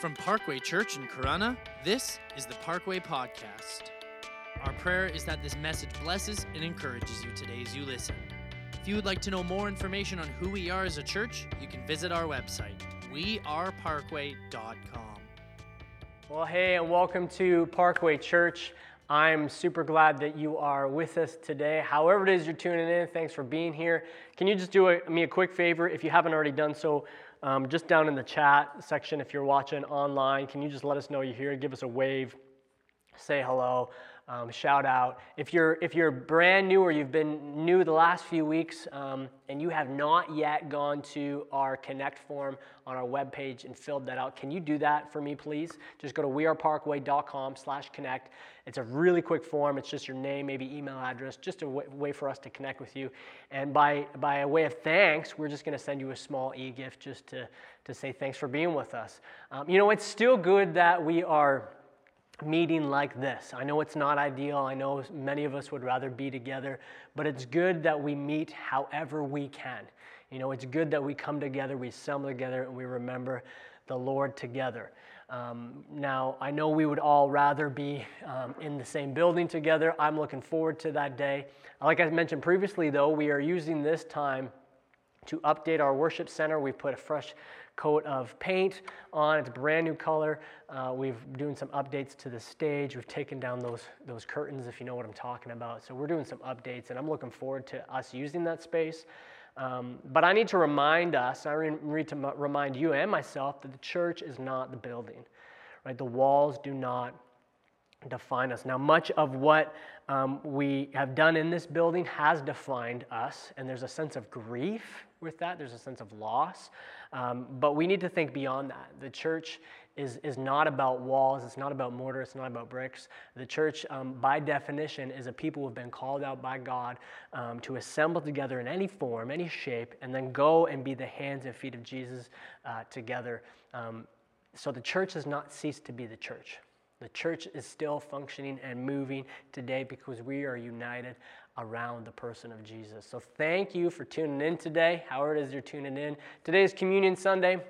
From Parkway Church in Corunna, this is the Parkway Podcast. Our prayer is that this message blesses and encourages you today as you listen. If you would like to know more information on who we are as a church, you can visit our website, weareparkway.com. Well, hey, and welcome to Parkway Church. I'm super glad that you are with us today. However, it is you're tuning in, thanks for being here. Can you just do a, me a quick favor? If you haven't already done so, um, just down in the chat section, if you're watching online, can you just let us know you're here? Give us a wave, say hello um, shout out. If you're, if you're brand new or you've been new the last few weeks um, and you have not yet gone to our Connect form on our webpage and filled that out, can you do that for me, please? Just go to weareparkway.com slash connect. It's a really quick form. It's just your name, maybe email address, just a way, way for us to connect with you. And by, by a way of thanks, we're just going to send you a small e-gift just to, to say thanks for being with us. Um, you know, it's still good that we are meeting like this. I know it's not ideal. I know many of us would rather be together, but it's good that we meet however we can. You know, it's good that we come together, we assemble together, and we remember the Lord together. Um, now, I know we would all rather be um, in the same building together. I'm looking forward to that day. Like I mentioned previously, though, we are using this time to update our worship center. We've put a fresh coat of paint on. It's a brand new color. Uh, we've doing some updates to the stage. We've taken down those those curtains, if you know what I'm talking about. So we're doing some updates, and I'm looking forward to us using that space. Um, but I need to remind us, I need to remind you and myself that the church is not the building, right? The walls do not define us. Now, much of what um, we have done in this building has defined us, and there's a sense of grief with that, there's a sense of loss. Um, but we need to think beyond that. The church is, is not about walls, it's not about mortar, it's not about bricks. The church, um, by definition, is a people who have been called out by God um, to assemble together in any form, any shape, and then go and be the hands and feet of Jesus uh, together. Um, so the church has not ceased to be the church. The church is still functioning and moving today because we are united around the person of Jesus. So thank you for tuning in today, however it is you're tuning in. Today is Communion Sunday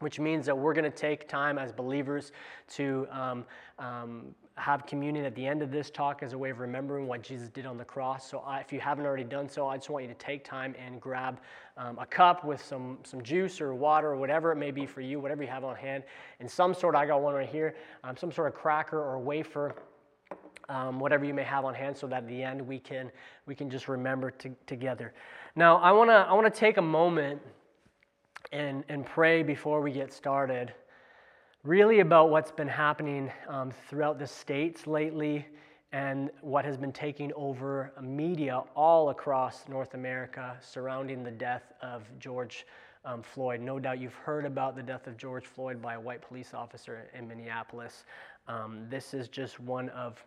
which means that we're going to take time as believers to um, um, have communion at the end of this talk as a way of remembering what Jesus did on the cross. So, I, if you haven't already done so, I just want you to take time and grab um, a cup with some, some juice or water or whatever it may be for you, whatever you have on hand, and some sort, I got one right here, um, some sort of cracker or wafer. Um, whatever you may have on hand, so that at the end we can we can just remember to, together. Now, I want to I want to take a moment and and pray before we get started really about what's been happening um, throughout the states lately and what has been taking over media all across North America surrounding the death of George um, Floyd. No doubt you've heard about the death of George Floyd by a white police officer in Minneapolis. Um, this is just one of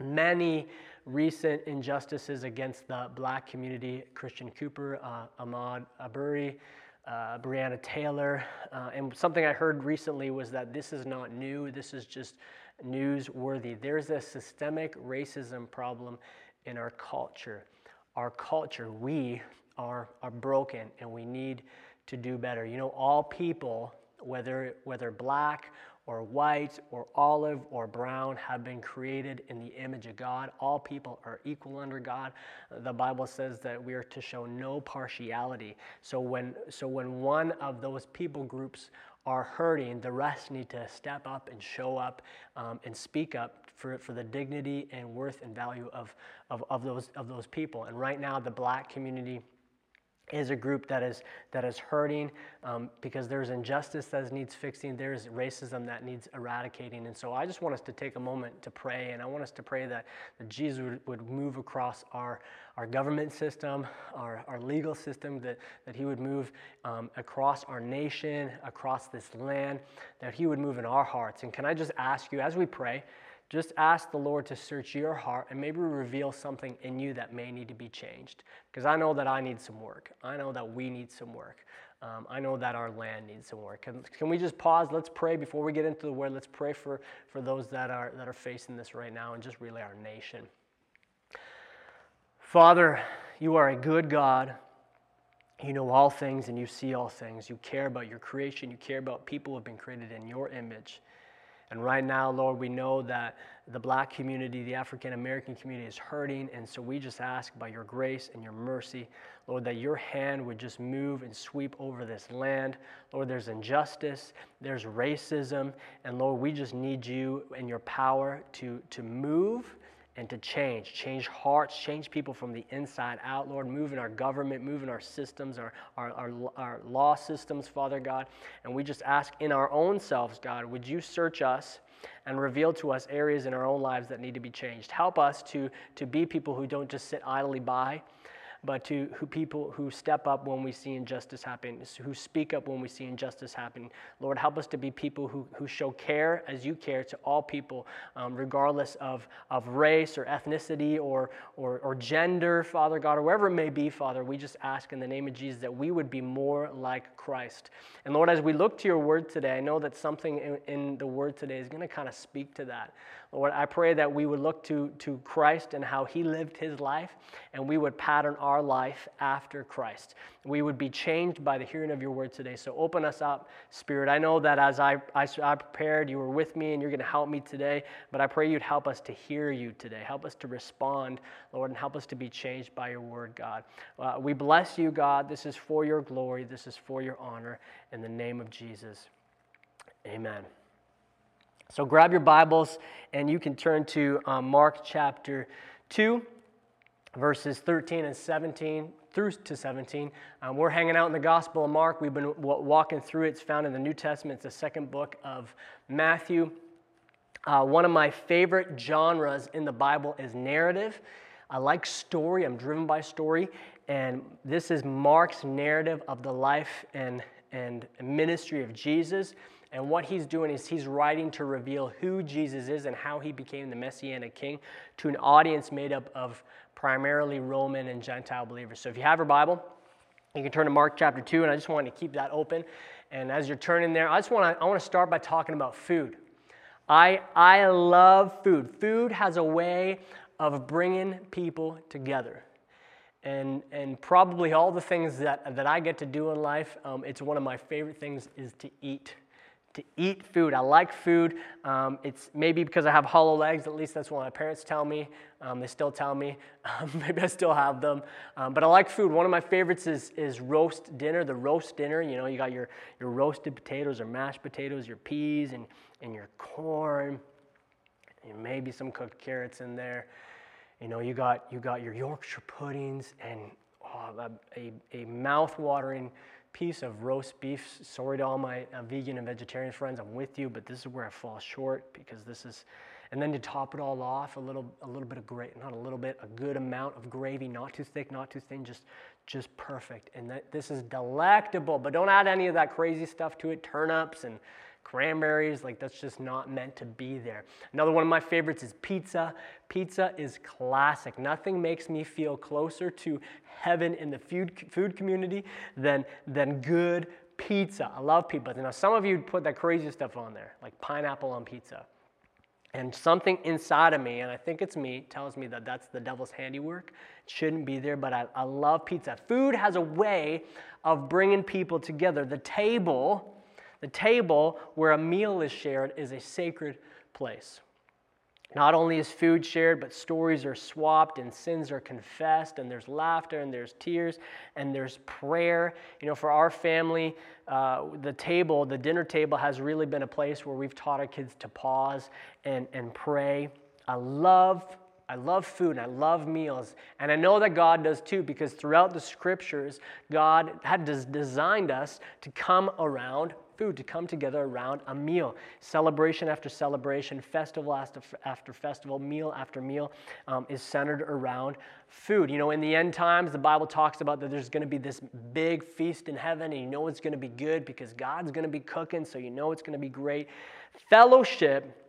many recent injustices against the black community. Christian Cooper, uh, Ahmaud Arbery, uh, Breonna Taylor. Uh, and something I heard recently was that this is not new, this is just newsworthy. There's a systemic racism problem in our culture. Our culture, we are, are broken and we need to do better. You know, all people, whether, whether black or white or olive or brown have been created in the image of God. All people are equal under God. The Bible says that we are to show no partiality. So when, so when one of those people groups are hurting, the rest need to step up and show up um, and speak up for, for the dignity and worth and value of, of, of, those, of those people. And right now, the black community is a group that is that is hurting um, because there's injustice that needs fixing there's racism that needs eradicating. And so i just want us to take a moment to pray and i want us to pray that, that jesus would, would move across our our government system our, our legal system that, that he would move um, across our nation across this land that he would move in our hearts. And can i just ask you as we pray just ask the Lord to search your heart and maybe reveal something in you that may need to be changed. Because I know that I need some work. I know that we need some work. Um, I know that our land needs some work. Can, can we just pause? Let's pray before we get into the word. Let's pray for, for those that are, that are facing this right now and just really our nation. Father, you are a good God. You know all things and you see all things. You care about your creation. You care about people who have been created in your image. And right now, Lord, we know that the black community, the African American community is hurting. And so we just ask by your grace and your mercy, Lord, that your hand would just move and sweep over this land. Lord, there's injustice, there's racism. And Lord, we just need you and your power to, to move and to change, change hearts, change people from the inside out, Lord. Move in our government, move in our systems, our, our, our, our, law systems, Father God. And we just ask in our own selves, God, would you search us and reveal to us areas in our own lives that need to be changed? Help us to, to be people who don't just sit idly by, but to who people who step up when we see injustice happen, who speak up when we see injustice happen. Lord, help us to be people who, who show care as you care to all people, um, regardless of, of race or ethnicity or, or, or gender, Father God, or wherever it may be, Father. We just ask in the name of Jesus that we would be more like Christ. And Lord, as we look to your word today, I know that something in, in the word today is going to kind of speak to that. Lord, I pray that we would look to, to Christ and how he lived his life, and we would pattern our life after Christ. We would be changed by the hearing of your word today. So open us up, Spirit. I know that as I, I, I prepared, you were with me and you're going to help me today, but I pray you'd help us to hear you today. Help us to respond, Lord, and help us to be changed by your word, God. Uh, we bless you, God. This is for your glory, this is for your honor. In the name of Jesus, amen. So grab your Bibles and you can turn to um, Mark chapter 2, verses 13 and 17 through to 17. Um, we're hanging out in the Gospel of Mark. We've been walking through it. It's found in the New Testament. It's the second book of Matthew. Uh, one of my favorite genres in the Bible is narrative. I like story. I'm driven by story. And this is Mark's narrative of the life and, and ministry of Jesus. And what he's doing is he's writing to reveal who Jesus is and how he became the Messianic king to an audience made up of primarily Roman and Gentile believers. So if you have your Bible, you can turn to Mark chapter 2, and I just wanted to keep that open. And as you're turning there, I just want to I want to start by talking about food. I, I love food. Food has a way of bringing people together. And, and probably all the things that, that I get to do in life, um, it's one of my favorite things is to eat to eat food. I like food. Um, it's maybe because I have hollow legs, at least that's what my parents tell me. Um, they still tell me. Um, maybe I still have them. Um, but I like food. One of my favorites is, is roast dinner, the roast dinner. You know, you got your, your roasted potatoes or mashed potatoes, your peas, and, and your corn, and maybe some cooked carrots in there. You know, you got, you got your Yorkshire puddings and oh, a, a mouth-watering piece of roast beef. Sorry to all my uh, vegan and vegetarian friends, I'm with you, but this is where I fall short because this is, and then to top it all off, a little, a little bit of gravy, not a little bit, a good amount of gravy, not too thick, not too thin, just, just perfect. And that, this is delectable, but don't add any of that crazy stuff to it, turnips and cranberries, like that's just not meant to be there. Another one of my favorites is pizza. Pizza is classic. Nothing makes me feel closer to heaven in the food, food community than, than good pizza. I love pizza. Now, some of you put that crazy stuff on there, like pineapple on pizza. And something inside of me, and I think it's me, tells me that that's the devil's handiwork. It shouldn't be there, but I, I love pizza. Food has a way of bringing people together. The table, the table where a meal is shared, is a sacred place. Not only is food shared, but stories are swapped and sins are confessed, and there's laughter and there's tears and there's prayer. You know, for our family, uh, the table, the dinner table, has really been a place where we've taught our kids to pause and, and pray. I love I love food and I love meals. And I know that God does too, because throughout the scriptures, God had designed us to come around food, to come together around a meal. Celebration after celebration, festival after, after festival, meal after meal um, is centered around food. You know, in the end times, the Bible talks about that there's going to be this big feast in heaven, and you know it's going to be good because God's going to be cooking, so you know it's going to be great. Fellowship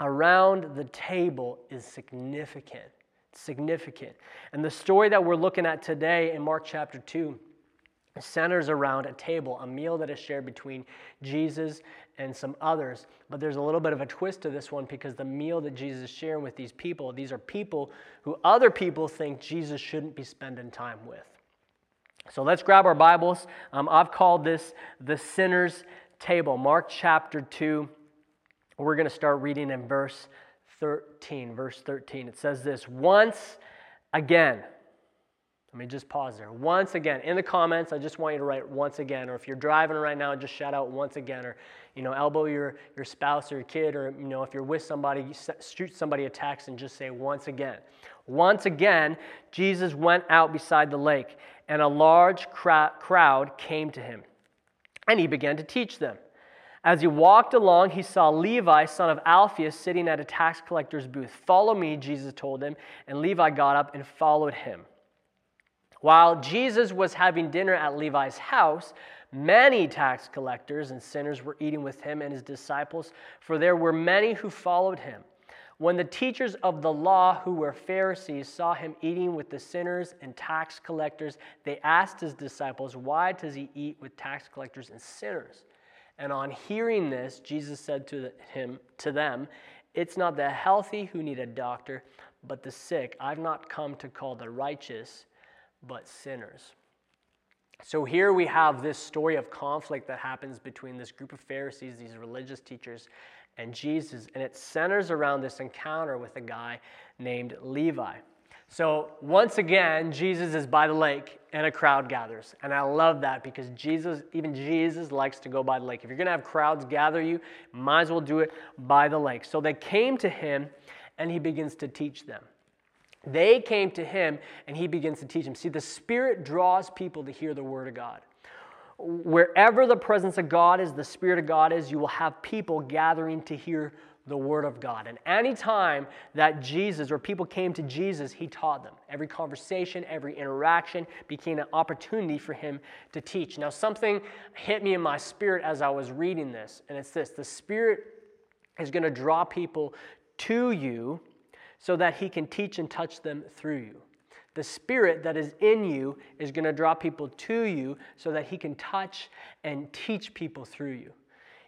around the table is significant. Significant. And the story that we're looking at today in Mark chapter 2 centers around a table, a meal that is shared between Jesus and some others. But there's a little bit of a twist to this one because the meal that Jesus is sharing with these people, these are people who other people think Jesus shouldn't be spending time with. So let's grab our Bibles. Um, I've called this the sinner's table. Mark chapter 2. We're going to start reading in verse 13. Verse 13. It says this Once again. Let me just pause there. Once again. In the comments, I just want you to write once again. Or if you're driving right now, just shout out once again. Or, you know, elbow your, your spouse or your kid. Or, you know, if you're with somebody, shoot somebody a text and just say once again. Once again, Jesus went out beside the lake, and a large crowd came to him, and he began to teach them. As he walked along, he saw Levi, son of Alphaeus, sitting at a tax collector's booth. Follow me, Jesus told him, and Levi got up and followed him. While Jesus was having dinner at Levi's house, many tax collectors and sinners were eating with him and his disciples, for there were many who followed him. When the teachers of the law, who were Pharisees, saw him eating with the sinners and tax collectors, they asked his disciples, Why does he eat with tax collectors and sinners? And on hearing this, Jesus said to him to them, It's not the healthy who need a doctor, but the sick. I've not come to call the righteous, but sinners. So here we have this story of conflict that happens between this group of Pharisees, these religious teachers, and Jesus, and it centers around this encounter with a guy named Levi. So once again, Jesus is by the lake and a crowd gathers. And I love that because Jesus, even Jesus likes to go by the lake. If you're going to have crowds gather you, might as well do it by the lake. So they came to him and he begins to teach them. They came to him and he begins to teach them. See, the Spirit draws people to hear the Word of God. Wherever the presence of God is, the Spirit of God is, you will have people gathering to hear the Word of God. And anytime that Jesus or people came to Jesus, He taught them. Every conversation, every interaction became an opportunity for Him to teach. Now, something hit me in my spirit as I was reading this, and it's this the Spirit is going to draw people to you so that He can teach and touch them through you. The Spirit that is in you is going to draw people to you so that He can touch and teach people through you.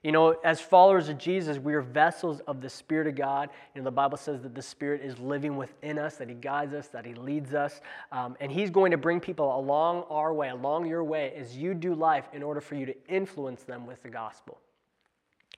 You know, as followers of Jesus, we are vessels of the Spirit of God. You know, the Bible says that the Spirit is living within us, that He guides us, that He leads us. Um, and He's going to bring people along our way, along your way, as you do life in order for you to influence them with the gospel.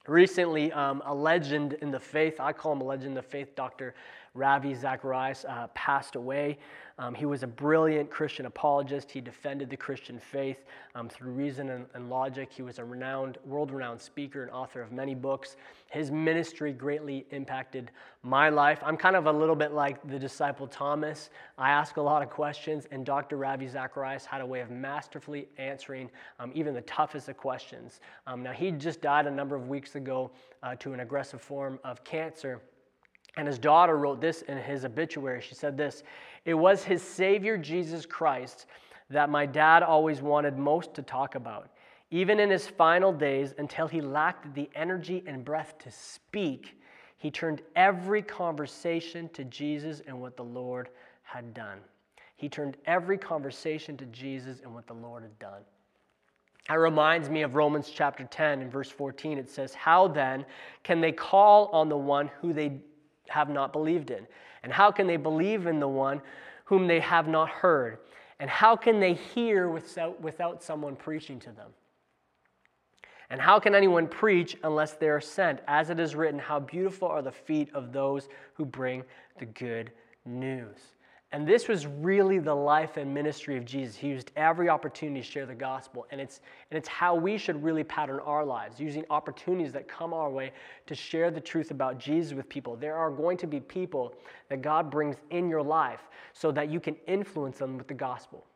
Recently, um, a legend in the faith, I call him a legend in the faith, Dr. Ravi Zacharias, uh, passed away. Um, he was a brilliant Christian apologist. He defended the Christian faith um, through reason and, and, logic. He was a renowned, world renowned speaker and author of many books. His ministry greatly impacted my life. I'm kind of a little bit like the disciple Thomas. I ask a lot of questions, and Dr. Ravi Zacharias had a way of masterfully answering um, even the toughest of questions. Um, now, he just died a number of weeks ago uh, to an aggressive form of cancer. And his daughter wrote this in his obituary. She said this It was his Savior, Jesus Christ, that my dad always wanted most to talk about. Even in his final days, until he lacked the energy and breath to speak, he turned every conversation to Jesus and what the Lord had done. He turned every conversation to Jesus and what the Lord had done. That reminds me of Romans chapter 10 and verse 14. It says, How then can they call on the one who they have not believed in? And how can they believe in the one whom they have not heard? And how can they hear without, without someone preaching to them? And how can anyone preach unless they are sent? As it is written, How beautiful are the feet of those who bring the good news. And this was really the life and ministry of Jesus. He used every opportunity to share the gospel. And it's, and it's how we should really pattern our lives, using opportunities that come our way to share the truth about Jesus with people. There are going to be people that God brings in your life so that you can influence them with the gospel.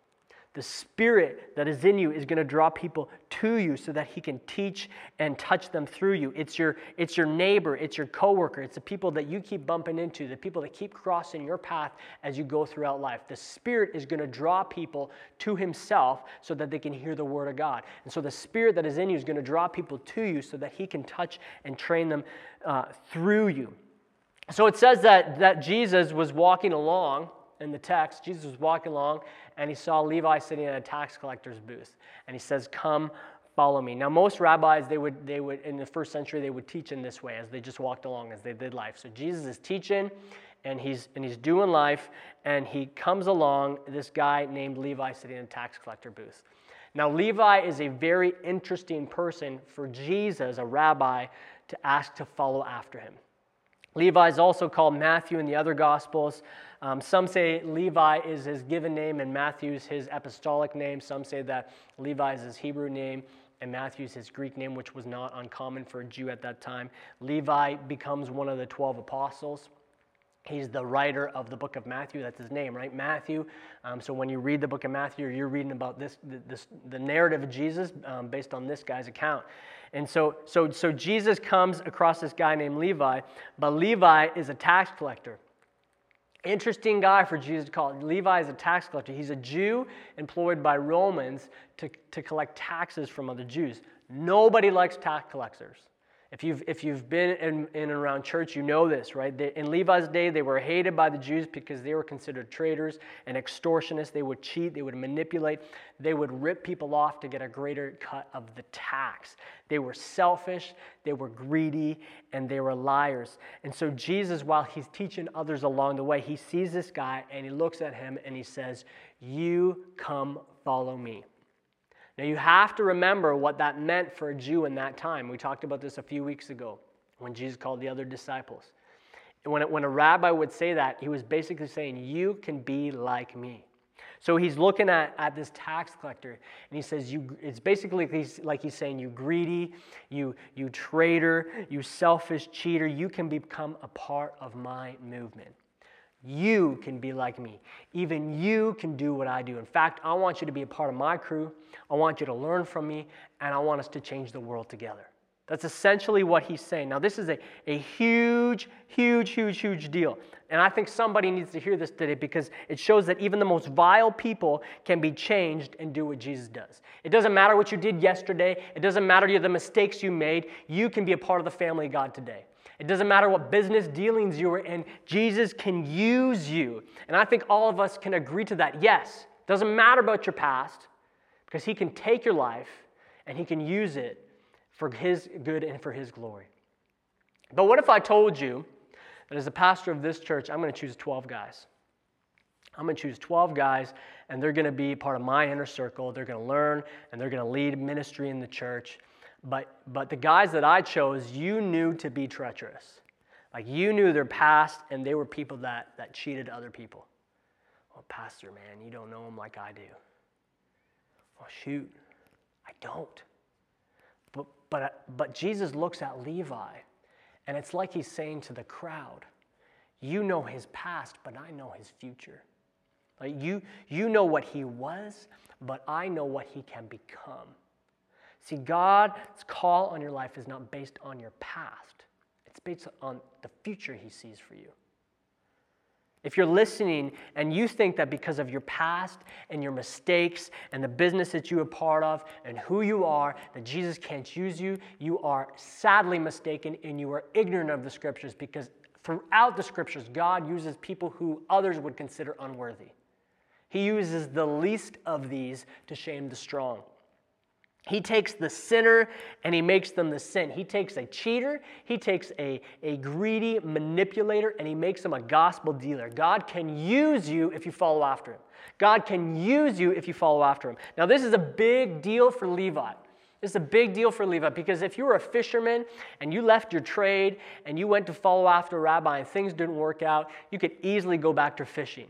The Spirit that is in you is going to draw people to you so that He can teach and touch them through you. It's your, it's your neighbor, it's your coworker, it's the people that you keep bumping into, the people that keep crossing your path as you go throughout life. The Spirit is going to draw people to Himself so that they can hear the Word of God. And so the Spirit that is in you is going to draw people to you so that He can touch and train them uh, through you. So it says that, that Jesus was walking along in the text, Jesus was walking along and he saw Levi sitting at a tax collector's booth. And he says, Come, follow me. Now, most rabbis, they would, they would, in the first century, they would teach in this way as they just walked along, as they did life. So Jesus is teaching, and he's, and he's doing life, and he comes along this guy named Levi sitting in a tax collector booth. Now, Levi is a very interesting person for Jesus, a rabbi, to ask to follow after him. Levi is also called Matthew in the other Gospels. Um, some say Levi is his given name and Matthew's his apostolic name. Some say that Levi is his Hebrew name and Matthew's his Greek name, which was not uncommon for a Jew at that time. Levi becomes one of the 12 apostles. He's the writer of the book of Matthew. That's his name, right? Matthew. Um, so when you read the book of Matthew, you're reading about this, this the narrative of Jesus um, based on this guy's account. And so, so, so Jesus comes across this guy named Levi, but Levi is a tax collector. Interesting guy for Jesus to call. Levi is a tax collector. He's a Jew employed by Romans to, to collect taxes from other Jews. Nobody likes tax collectors. If you've, if you've been in, in and around church, you know this, right? They, in Levi's day, they were hated by the Jews because they were considered traitors and extortionists. They would cheat, they would manipulate, they would rip people off to get a greater cut of the tax. They were selfish, they were greedy, and they were liars. And so, Jesus, while he's teaching others along the way, he sees this guy and he looks at him and he says, You come follow me. Now, you have to remember what that meant for a Jew in that time. We talked about this a few weeks ago when Jesus called the other disciples. When, it, when a rabbi would say that, he was basically saying, You can be like me. So he's looking at, at this tax collector and he says, you, It's basically like he's saying, You greedy, you, you traitor, you selfish cheater, you can become a part of my movement. You can be like me. Even you can do what I do. In fact, I want you to be a part of my crew. I want you to learn from me, and I want us to change the world together. That's essentially what he's saying. Now, this is a, a huge, huge, huge, huge deal. And I think somebody needs to hear this today because it shows that even the most vile people can be changed and do what Jesus does. It doesn't matter what you did yesterday, it doesn't matter the mistakes you made. You can be a part of the family of God today. It doesn't matter what business dealings you were in, Jesus can use you. And I think all of us can agree to that. Yes, doesn't matter about your past because He can take your life and He can use it for His good and for His glory. But what if I told you that as a pastor of this church, I'm going to choose 12 guys? I'm going to choose 12 guys, and they're going to be part of my inner circle. They're going to learn, and they're going to lead ministry in the church. But, but the guys that I chose, you knew to be treacherous. Like you knew their past, and they were people that, that cheated other people. Well, Pastor, man, you don't know them like I do. Well, shoot, I don't. But, but, Jesus looks at Levi, and it's like he's saying to the crowd, You know his past, but I know his future. Like you, you know what he was, but I know what he can become. See, God's call on your life is not based on your past, it's based on the future He sees for you. If you're listening and you think that because of your past and your mistakes and the business that you are part of and who you are, that Jesus can't use you, you are sadly mistaken and you are ignorant of the scriptures because throughout the scriptures, God uses people who others would consider unworthy. He uses the least of these to shame the strong. He takes the sinner and he makes them the sin. He takes a cheater, he takes a, a greedy manipulator, and he makes them a gospel dealer. God can use you if you follow after him. God can use you if you follow after him. Now, this is a big deal for Levi. This is a big deal for Levi because if you were a fisherman and you left your trade and you went to follow after a rabbi and things didn't work out, you could easily go back to fishing.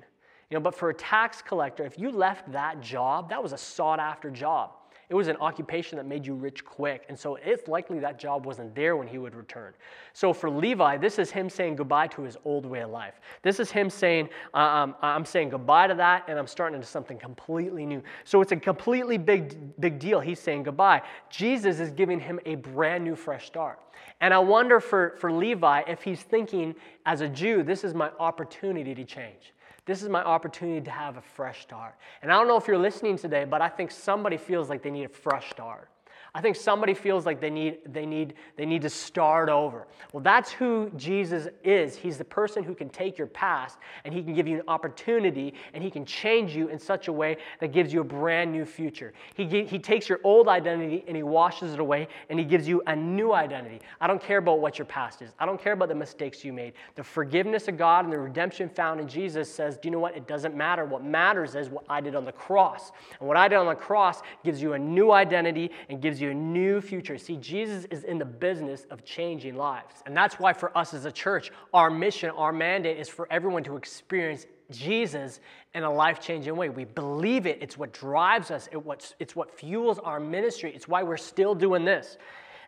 You know, but for a tax collector, if you left that job, that was a sought after job. It was an occupation that made you rich quick. And so it's likely that job wasn't there when he would return. So for Levi, this is him saying goodbye to his old way of life. This is him saying, um, I'm saying goodbye to that and I'm starting into something completely new. So it's a completely big, big deal. He's saying goodbye. Jesus is giving him a brand new, fresh start. And I wonder for, for Levi if he's thinking, as a Jew, this is my opportunity to change. This is my opportunity to have a fresh start. And I don't know if you're listening today, but I think somebody feels like they need a fresh start. I think somebody feels like they need, they, need, they need to start over. Well, that's who Jesus is. He's the person who can take your past and he can give you an opportunity and he can change you in such a way that gives you a brand new future. He, he takes your old identity and he washes it away and he gives you a new identity. I don't care about what your past is, I don't care about the mistakes you made. The forgiveness of God and the redemption found in Jesus says, Do you know what? It doesn't matter. What matters is what I did on the cross. And what I did on the cross gives you a new identity and gives you a new future. See, Jesus is in the business of changing lives. And that's why for us as a church, our mission, our mandate is for everyone to experience Jesus in a life changing way. We believe it, it's what drives us, it's what fuels our ministry, it's why we're still doing this.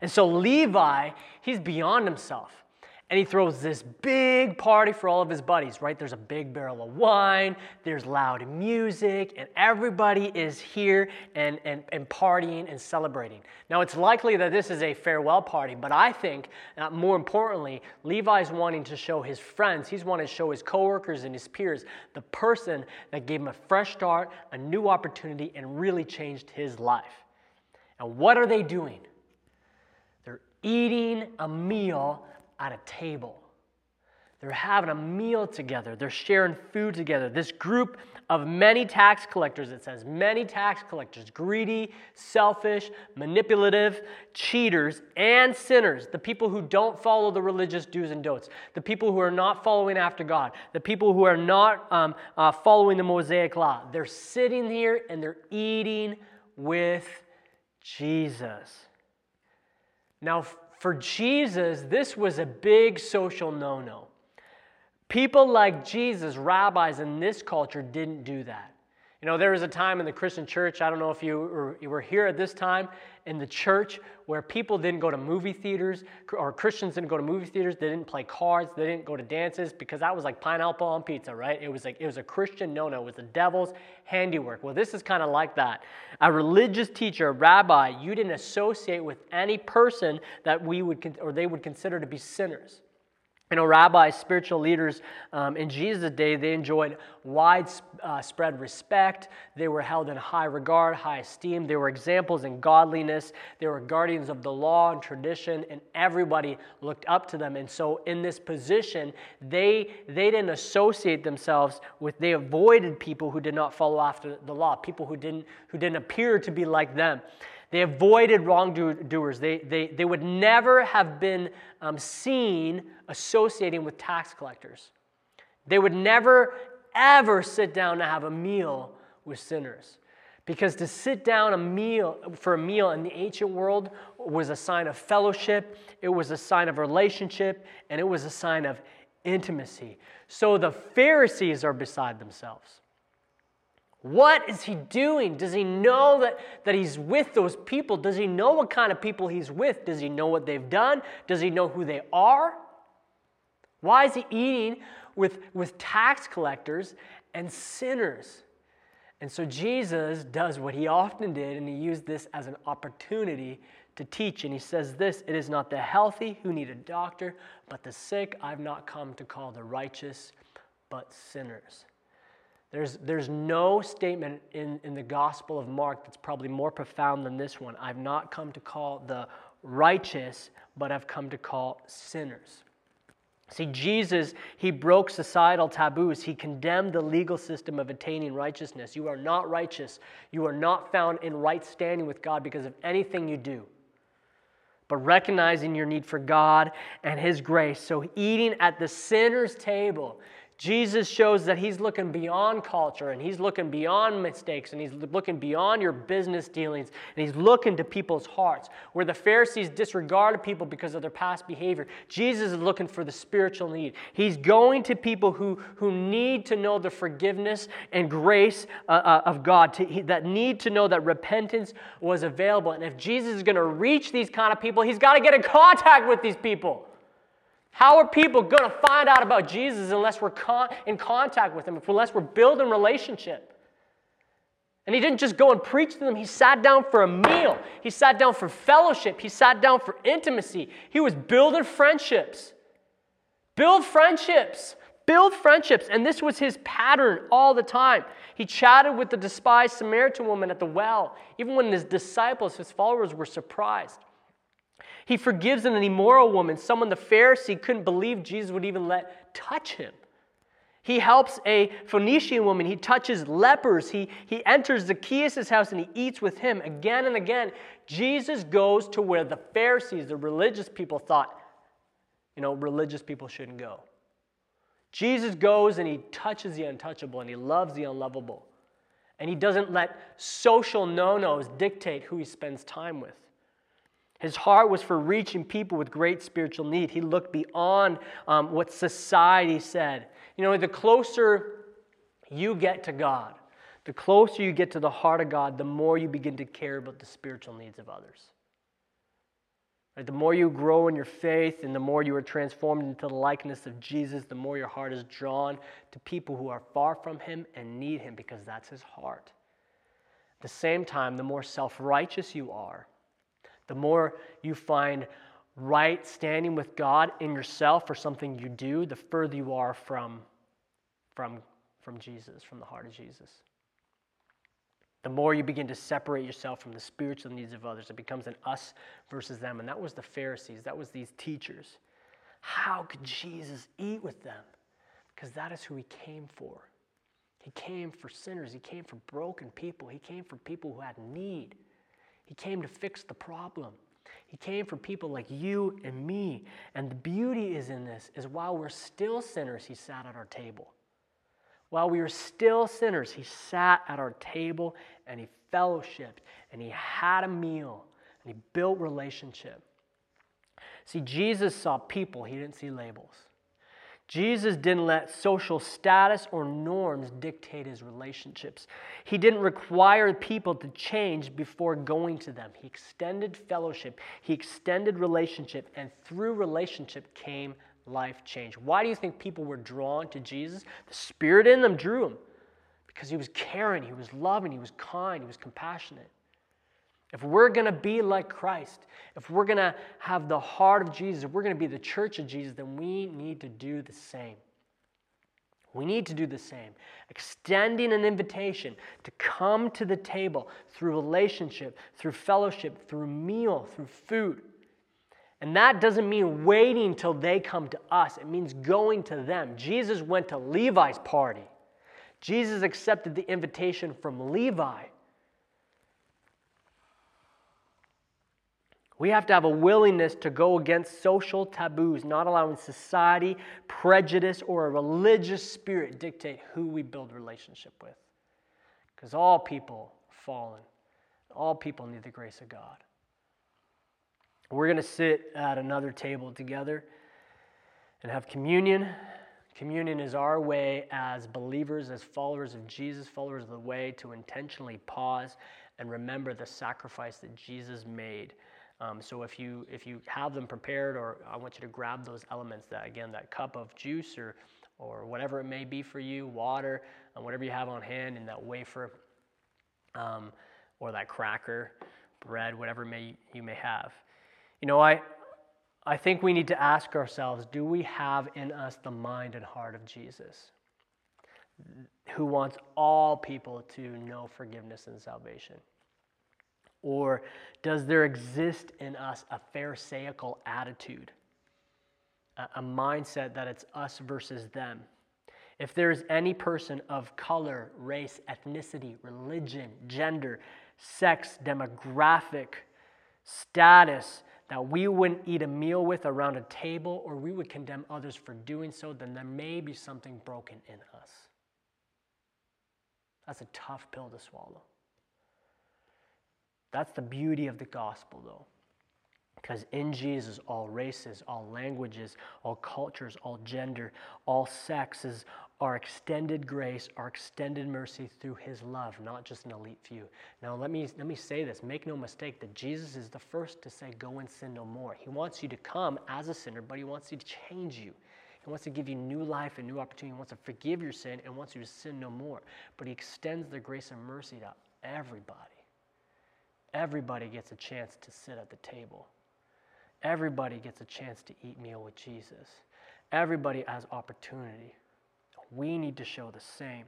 And so Levi, he's beyond himself and he throws this big party for all of his buddies, right? There's a big barrel of wine, there's loud music, and everybody is here and, and, and partying and celebrating. Now, it's likely that this is a farewell party, but I think, uh, more importantly, Levi's wanting to show his friends, he's wanting to show his coworkers and his peers the person that gave him a fresh start, a new opportunity, and really changed his life. And what are they doing? They're eating a meal at a table. They're having a meal together. They're sharing food together. This group of many tax collectors, it says, many tax collectors, greedy, selfish, manipulative, cheaters, and sinners, the people who don't follow the religious do's and don'ts, the people who are not following after God, the people who are not um, uh, following the Mosaic law. They're sitting here and they're eating with Jesus. Now, for Jesus, this was a big social no no. People like Jesus, rabbis in this culture, didn't do that. You know, there was a time in the Christian church, I don't know if you were, you were here at this time, in the church where people didn't go to movie theaters, or Christians didn't go to movie theaters, they didn't play cards, they didn't go to dances, because that was like pineapple on pizza, right? It was like, it was a Christian no no, it was the devil's handiwork. Well, this is kind of like that. A religious teacher, a rabbi, you didn't associate with any person that we would, or they would consider to be sinners. You know, rabbis, spiritual leaders um, in Jesus' day, they enjoyed widespread uh, respect. They were held in high regard, high esteem. They were examples in godliness. They were guardians of the law and tradition, and everybody looked up to them. And so, in this position, they, they didn't associate themselves with, they avoided people who did not follow after the law, people who didn't, who didn't appear to be like them. They avoided wrongdoers. They, they, they would never have been um, seen associating with tax collectors. They would never, ever sit down to have a meal with sinners. Because to sit down a meal for a meal in the ancient world was a sign of fellowship, it was a sign of relationship, and it was a sign of intimacy. So the Pharisees are beside themselves. What is he doing? Does he know that, that he's with those people? Does he know what kind of people he's with? Does he know what they've done? Does he know who they are? Why is he eating with, with tax collectors and sinners? And so Jesus does what he often did, and he used this as an opportunity to teach. And he says this It is not the healthy who need a doctor, but the sick I've not come to call the righteous, but sinners. There's, there's no statement in, in the Gospel of Mark that's probably more profound than this one. I've not come to call the righteous, but I've come to call sinners. See, Jesus, he broke societal taboos. He condemned the legal system of attaining righteousness. You are not righteous. You are not found in right standing with God because of anything you do. But recognizing your need for God and His grace. So, eating at the sinner's table Jesus shows that he's looking beyond culture and he's looking beyond mistakes and he's looking beyond your business dealings and he's looking to people's hearts. Where the Pharisees disregarded people because of their past behavior, Jesus is looking for the spiritual need. He's going to people who, who need to know the forgiveness and grace uh, uh, of God, to, that need to know that repentance was available. And if Jesus is going to reach these kind of people, he's got to get in contact with these people. How are people going to find out about Jesus unless we're con- in contact with him, unless we're building relationship? And he didn't just go and preach to them, he sat down for a meal. He sat down for fellowship. He sat down for intimacy. He was building friendships. Build friendships. Build friendships. And this was his pattern all the time. He chatted with the despised Samaritan woman at the well, even when his disciples, his followers, were surprised. He forgives an immoral woman, someone the Pharisee couldn't believe Jesus would even let touch him. He helps a Phoenician woman. He touches lepers. He, he enters Zacchaeus' house and he eats with him again and again. Jesus goes to where the Pharisees, the religious people, thought, you know, religious people shouldn't go. Jesus goes and he touches the untouchable and he loves the unlovable. And he doesn't let social no nos dictate who he spends time with. His heart was for reaching people with great spiritual need. He looked beyond um, what society said. You know, the closer you get to God, the closer you get to the heart of God, the more you begin to care about the spiritual needs of others. Right? The more you grow in your faith and the more you are transformed into the likeness of Jesus, the more your heart is drawn to people who are far from Him and need Him because that's His heart. At the same time, the more self righteous you are, the more you find right standing with God in yourself or something you do, the further you are from, from, from Jesus, from the heart of Jesus. The more you begin to separate yourself from the spiritual needs of others, it becomes an us versus them. And that was the Pharisees, that was these teachers. How could Jesus eat with them? Because that is who he came for. He came for sinners, he came for broken people, he came for people who had need. He came to fix the problem. He came for people like you and me. And the beauty is in this is while we're still sinners, he sat at our table. While we were still sinners, he sat at our table and he fellowshipped and he had a meal and he built relationship. See, Jesus saw people, he didn't see labels. Jesus didn't let social status or norms dictate his relationships. He didn't require people to change before going to them. He extended fellowship, he extended relationship, and through relationship came life change. Why do you think people were drawn to Jesus? The Spirit in them drew them because he was caring, he was loving, he was kind, he was compassionate. If we're going to be like Christ, if we're going to have the heart of Jesus, if we're going to be the church of Jesus, then we need to do the same. We need to do the same, extending an invitation to come to the table through relationship, through fellowship, through meal, through food. And that doesn't mean waiting till they come to us, it means going to them. Jesus went to Levi's party. Jesus accepted the invitation from Levi. We have to have a willingness to go against social taboos, not allowing society, prejudice, or a religious spirit dictate who we build relationship with. Because all people are fallen. All people need the grace of God. We're going to sit at another table together and have communion. Communion is our way as believers, as followers of Jesus, followers of the way, to intentionally pause and remember the sacrifice that Jesus made um, so if you if you have them prepared, or I want you to grab those elements that again that cup of juice or or whatever it may be for you, water, and uh, whatever you have on hand, and that wafer, um, or that cracker, bread, whatever may you may have. You know, I I think we need to ask ourselves: Do we have in us the mind and heart of Jesus? Who wants all people to know forgiveness and salvation? Or does there exist in us a Pharisaical attitude, a, a mindset that it's us versus them? If there's any person of color, race, ethnicity, religion, gender, sex, demographic, status that we wouldn't eat a meal with around a table or we would condemn others for doing so, then there may be something broken in us. That's a tough pill to swallow. That's the beauty of the gospel, though. Because in Jesus, all races, all languages, all cultures, all gender, all sexes are extended grace, are extended mercy through his love, not just an elite few. Now, let me, let me say this make no mistake that Jesus is the first to say, Go and sin no more. He wants you to come as a sinner, but he wants you to change you. He wants to give you new life and new opportunity. He wants to forgive your sin and wants you to sin no more. But he extends the grace and mercy to everybody. Everybody gets a chance to sit at the table. Everybody gets a chance to eat meal with Jesus. Everybody has opportunity. We need to show the same.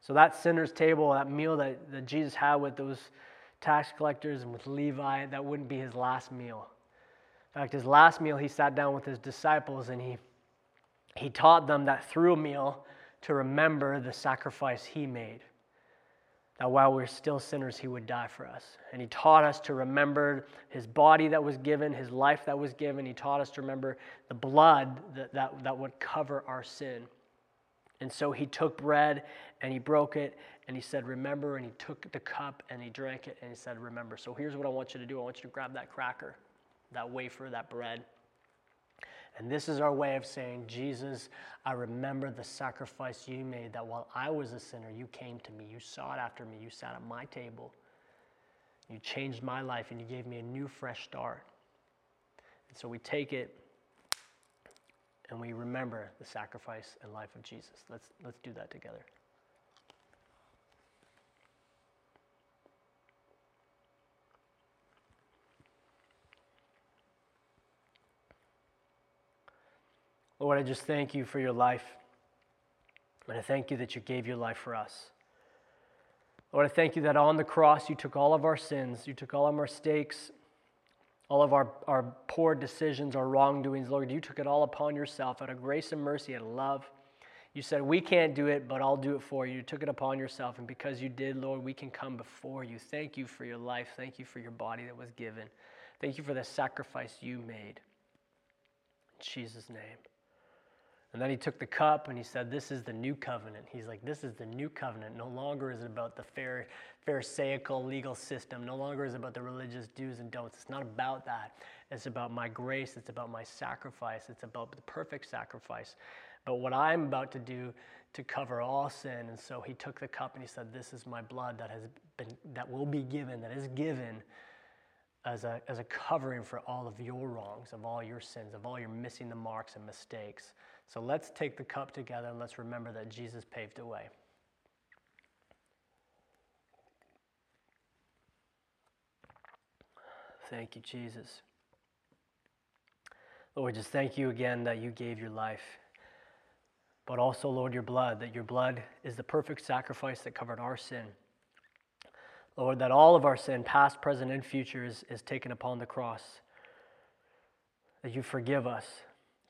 So, that sinner's table, that meal that, that Jesus had with those tax collectors and with Levi, that wouldn't be his last meal. In fact, his last meal, he sat down with his disciples and he, he taught them that through a meal to remember the sacrifice he made. That while we are still sinners, he would die for us. And he taught us to remember his body that was given, his life that was given. He taught us to remember the blood that, that, that would cover our sin. And so he took bread and he broke it and he said, Remember. And he took the cup and he drank it and he said, Remember. So here's what I want you to do I want you to grab that cracker, that wafer, that bread. And this is our way of saying, Jesus, I remember the sacrifice you made that while I was a sinner, you came to me, you sought after me, you sat at my table, you changed my life, and you gave me a new, fresh start. And so we take it and we remember the sacrifice and life of Jesus. Let's, let's do that together. Lord, I just thank you for your life. And I thank you that you gave your life for us. Lord, I thank you that on the cross you took all of our sins, you took all of our mistakes, all of our, our poor decisions, our wrongdoings. Lord, you took it all upon yourself out of grace and mercy and love. You said, We can't do it, but I'll do it for you. You took it upon yourself. And because you did, Lord, we can come before you. Thank you for your life. Thank you for your body that was given. Thank you for the sacrifice you made. In Jesus' name. And then he took the cup and he said, This is the new covenant. He's like, This is the new covenant. No longer is it about the fair, Pharisaical legal system. No longer is it about the religious do's and don'ts. It's not about that. It's about my grace. It's about my sacrifice. It's about the perfect sacrifice. But what I'm about to do to cover all sin. And so he took the cup and he said, This is my blood that has been that will be given, that is given as a, as a covering for all of your wrongs, of all your sins, of all your missing the marks and mistakes. So let's take the cup together and let's remember that Jesus paved the way. Thank you, Jesus. Lord, just thank you again that you gave your life, but also, Lord, your blood, that your blood is the perfect sacrifice that covered our sin. Lord, that all of our sin, past, present, and future, is, is taken upon the cross. That you forgive us,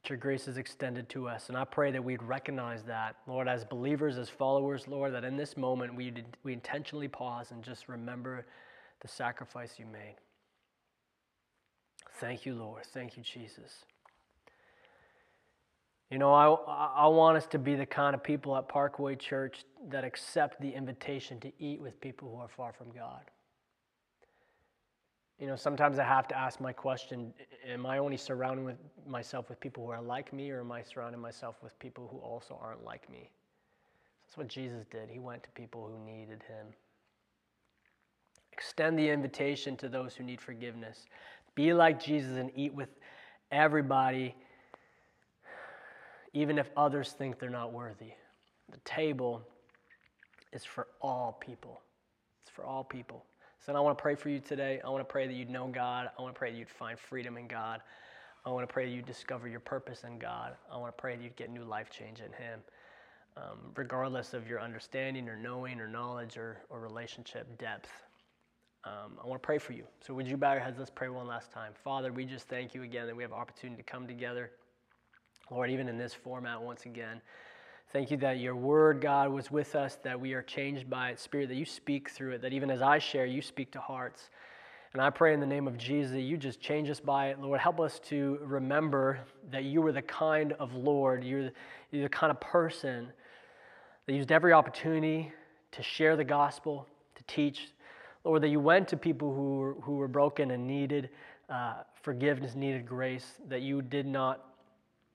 that your grace is extended to us. And I pray that we'd recognize that, Lord, as believers, as followers, Lord, that in this moment we, we intentionally pause and just remember the sacrifice you made. Thank you, Lord. Thank you, Jesus. You know, I, I want us to be the kind of people at Parkway Church that accept the invitation to eat with people who are far from God. You know, sometimes I have to ask my question Am I only surrounding with myself with people who are like me, or am I surrounding myself with people who also aren't like me? That's what Jesus did. He went to people who needed him. Extend the invitation to those who need forgiveness. Be like Jesus and eat with everybody even if others think they're not worthy. The table is for all people. It's for all people. So I want to pray for you today. I want to pray that you'd know God. I want to pray that you'd find freedom in God. I want to pray that you'd discover your purpose in God. I want to pray that you'd get new life change in Him, um, regardless of your understanding or knowing or knowledge or, or relationship depth. Um, I want to pray for you. So would you bow your heads? Let's pray one last time. Father, we just thank you again that we have opportunity to come together. Lord, even in this format, once again, thank you that your word, God, was with us, that we are changed by it, spirit, that you speak through it, that even as I share, you speak to hearts. And I pray in the name of Jesus that you just change us by it. Lord, help us to remember that you were the kind of Lord, you're the, you're the kind of person that used every opportunity to share the gospel, to teach. Lord, that you went to people who were, who were broken and needed uh, forgiveness, needed grace, that you did not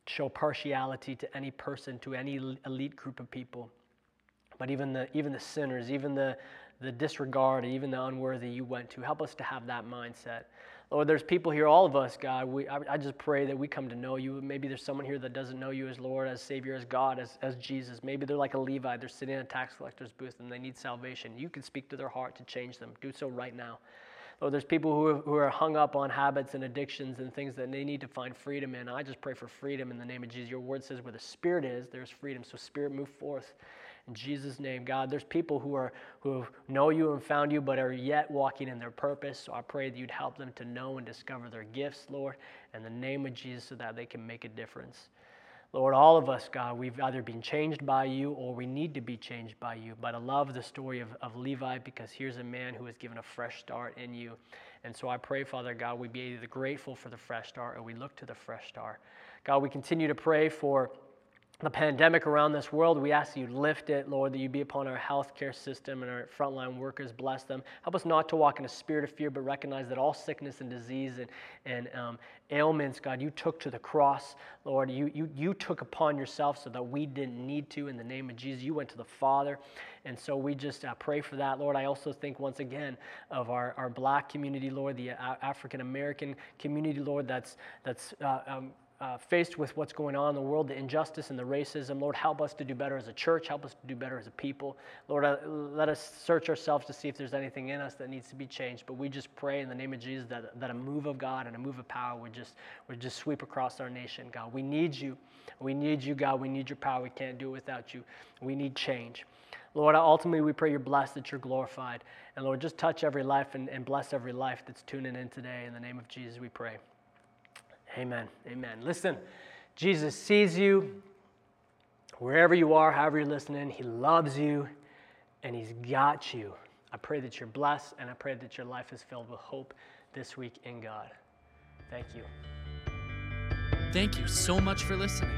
show partiality to any person, to any elite group of people. But even the, even the sinners, even the, the disregard, even the unworthy you went to, help us to have that mindset. Lord, there's people here, all of us, God. We, I, I, just pray that we come to know you. Maybe there's someone here that doesn't know you as Lord, as Savior, as God, as, as Jesus. Maybe they're like a Levi. They're sitting in a tax collector's booth and they need salvation. You can speak to their heart to change them. Do so right now. Lord, there's people who are, who are hung up on habits and addictions and things that they need to find freedom in. I just pray for freedom in the name of Jesus. Your word says where the Spirit is, there's freedom. So, Spirit, move forth. In Jesus' name, God, there's people who are who know you and found you, but are yet walking in their purpose. So I pray that you'd help them to know and discover their gifts, Lord, in the name of Jesus, so that they can make a difference. Lord, all of us, God, we've either been changed by you or we need to be changed by you. But I love the story of, of Levi because here's a man who has given a fresh start in you. And so I pray, Father God, we be either grateful for the fresh start or we look to the fresh start. God, we continue to pray for the pandemic around this world, we ask you lift it, Lord, that you be upon our healthcare system and our frontline workers. Bless them. Help us not to walk in a spirit of fear, but recognize that all sickness and disease and, and um, ailments, God, you took to the cross, Lord. You, you, you took upon yourself so that we didn't need to. In the name of Jesus, you went to the Father. And so we just uh, pray for that, Lord. I also think once again of our, our black community, Lord, the African American community, Lord, that's, that's uh, um, uh, faced with what's going on in the world, the injustice and the racism. Lord, help us to do better as a church. Help us to do better as a people. Lord, uh, let us search ourselves to see if there's anything in us that needs to be changed. But we just pray in the name of Jesus that, that a move of God and a move of power would just, would just sweep across our nation, God. We need you. We need you, God. We need your power. We can't do it without you. We need change. Lord, ultimately, we pray you're blessed, that you're glorified. And Lord, just touch every life and, and bless every life that's tuning in today. In the name of Jesus, we pray. Amen. Amen. Listen, Jesus sees you wherever you are, however you're listening. He loves you and He's got you. I pray that you're blessed and I pray that your life is filled with hope this week in God. Thank you. Thank you so much for listening.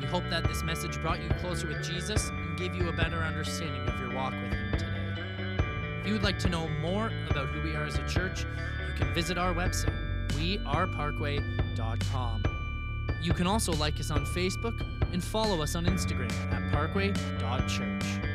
We hope that this message brought you closer with Jesus and gave you a better understanding of your walk with Him today. If you would like to know more about who we are as a church, you can visit our website weareparkway.com. You can also like us on Facebook and follow us on Instagram at parkway.church.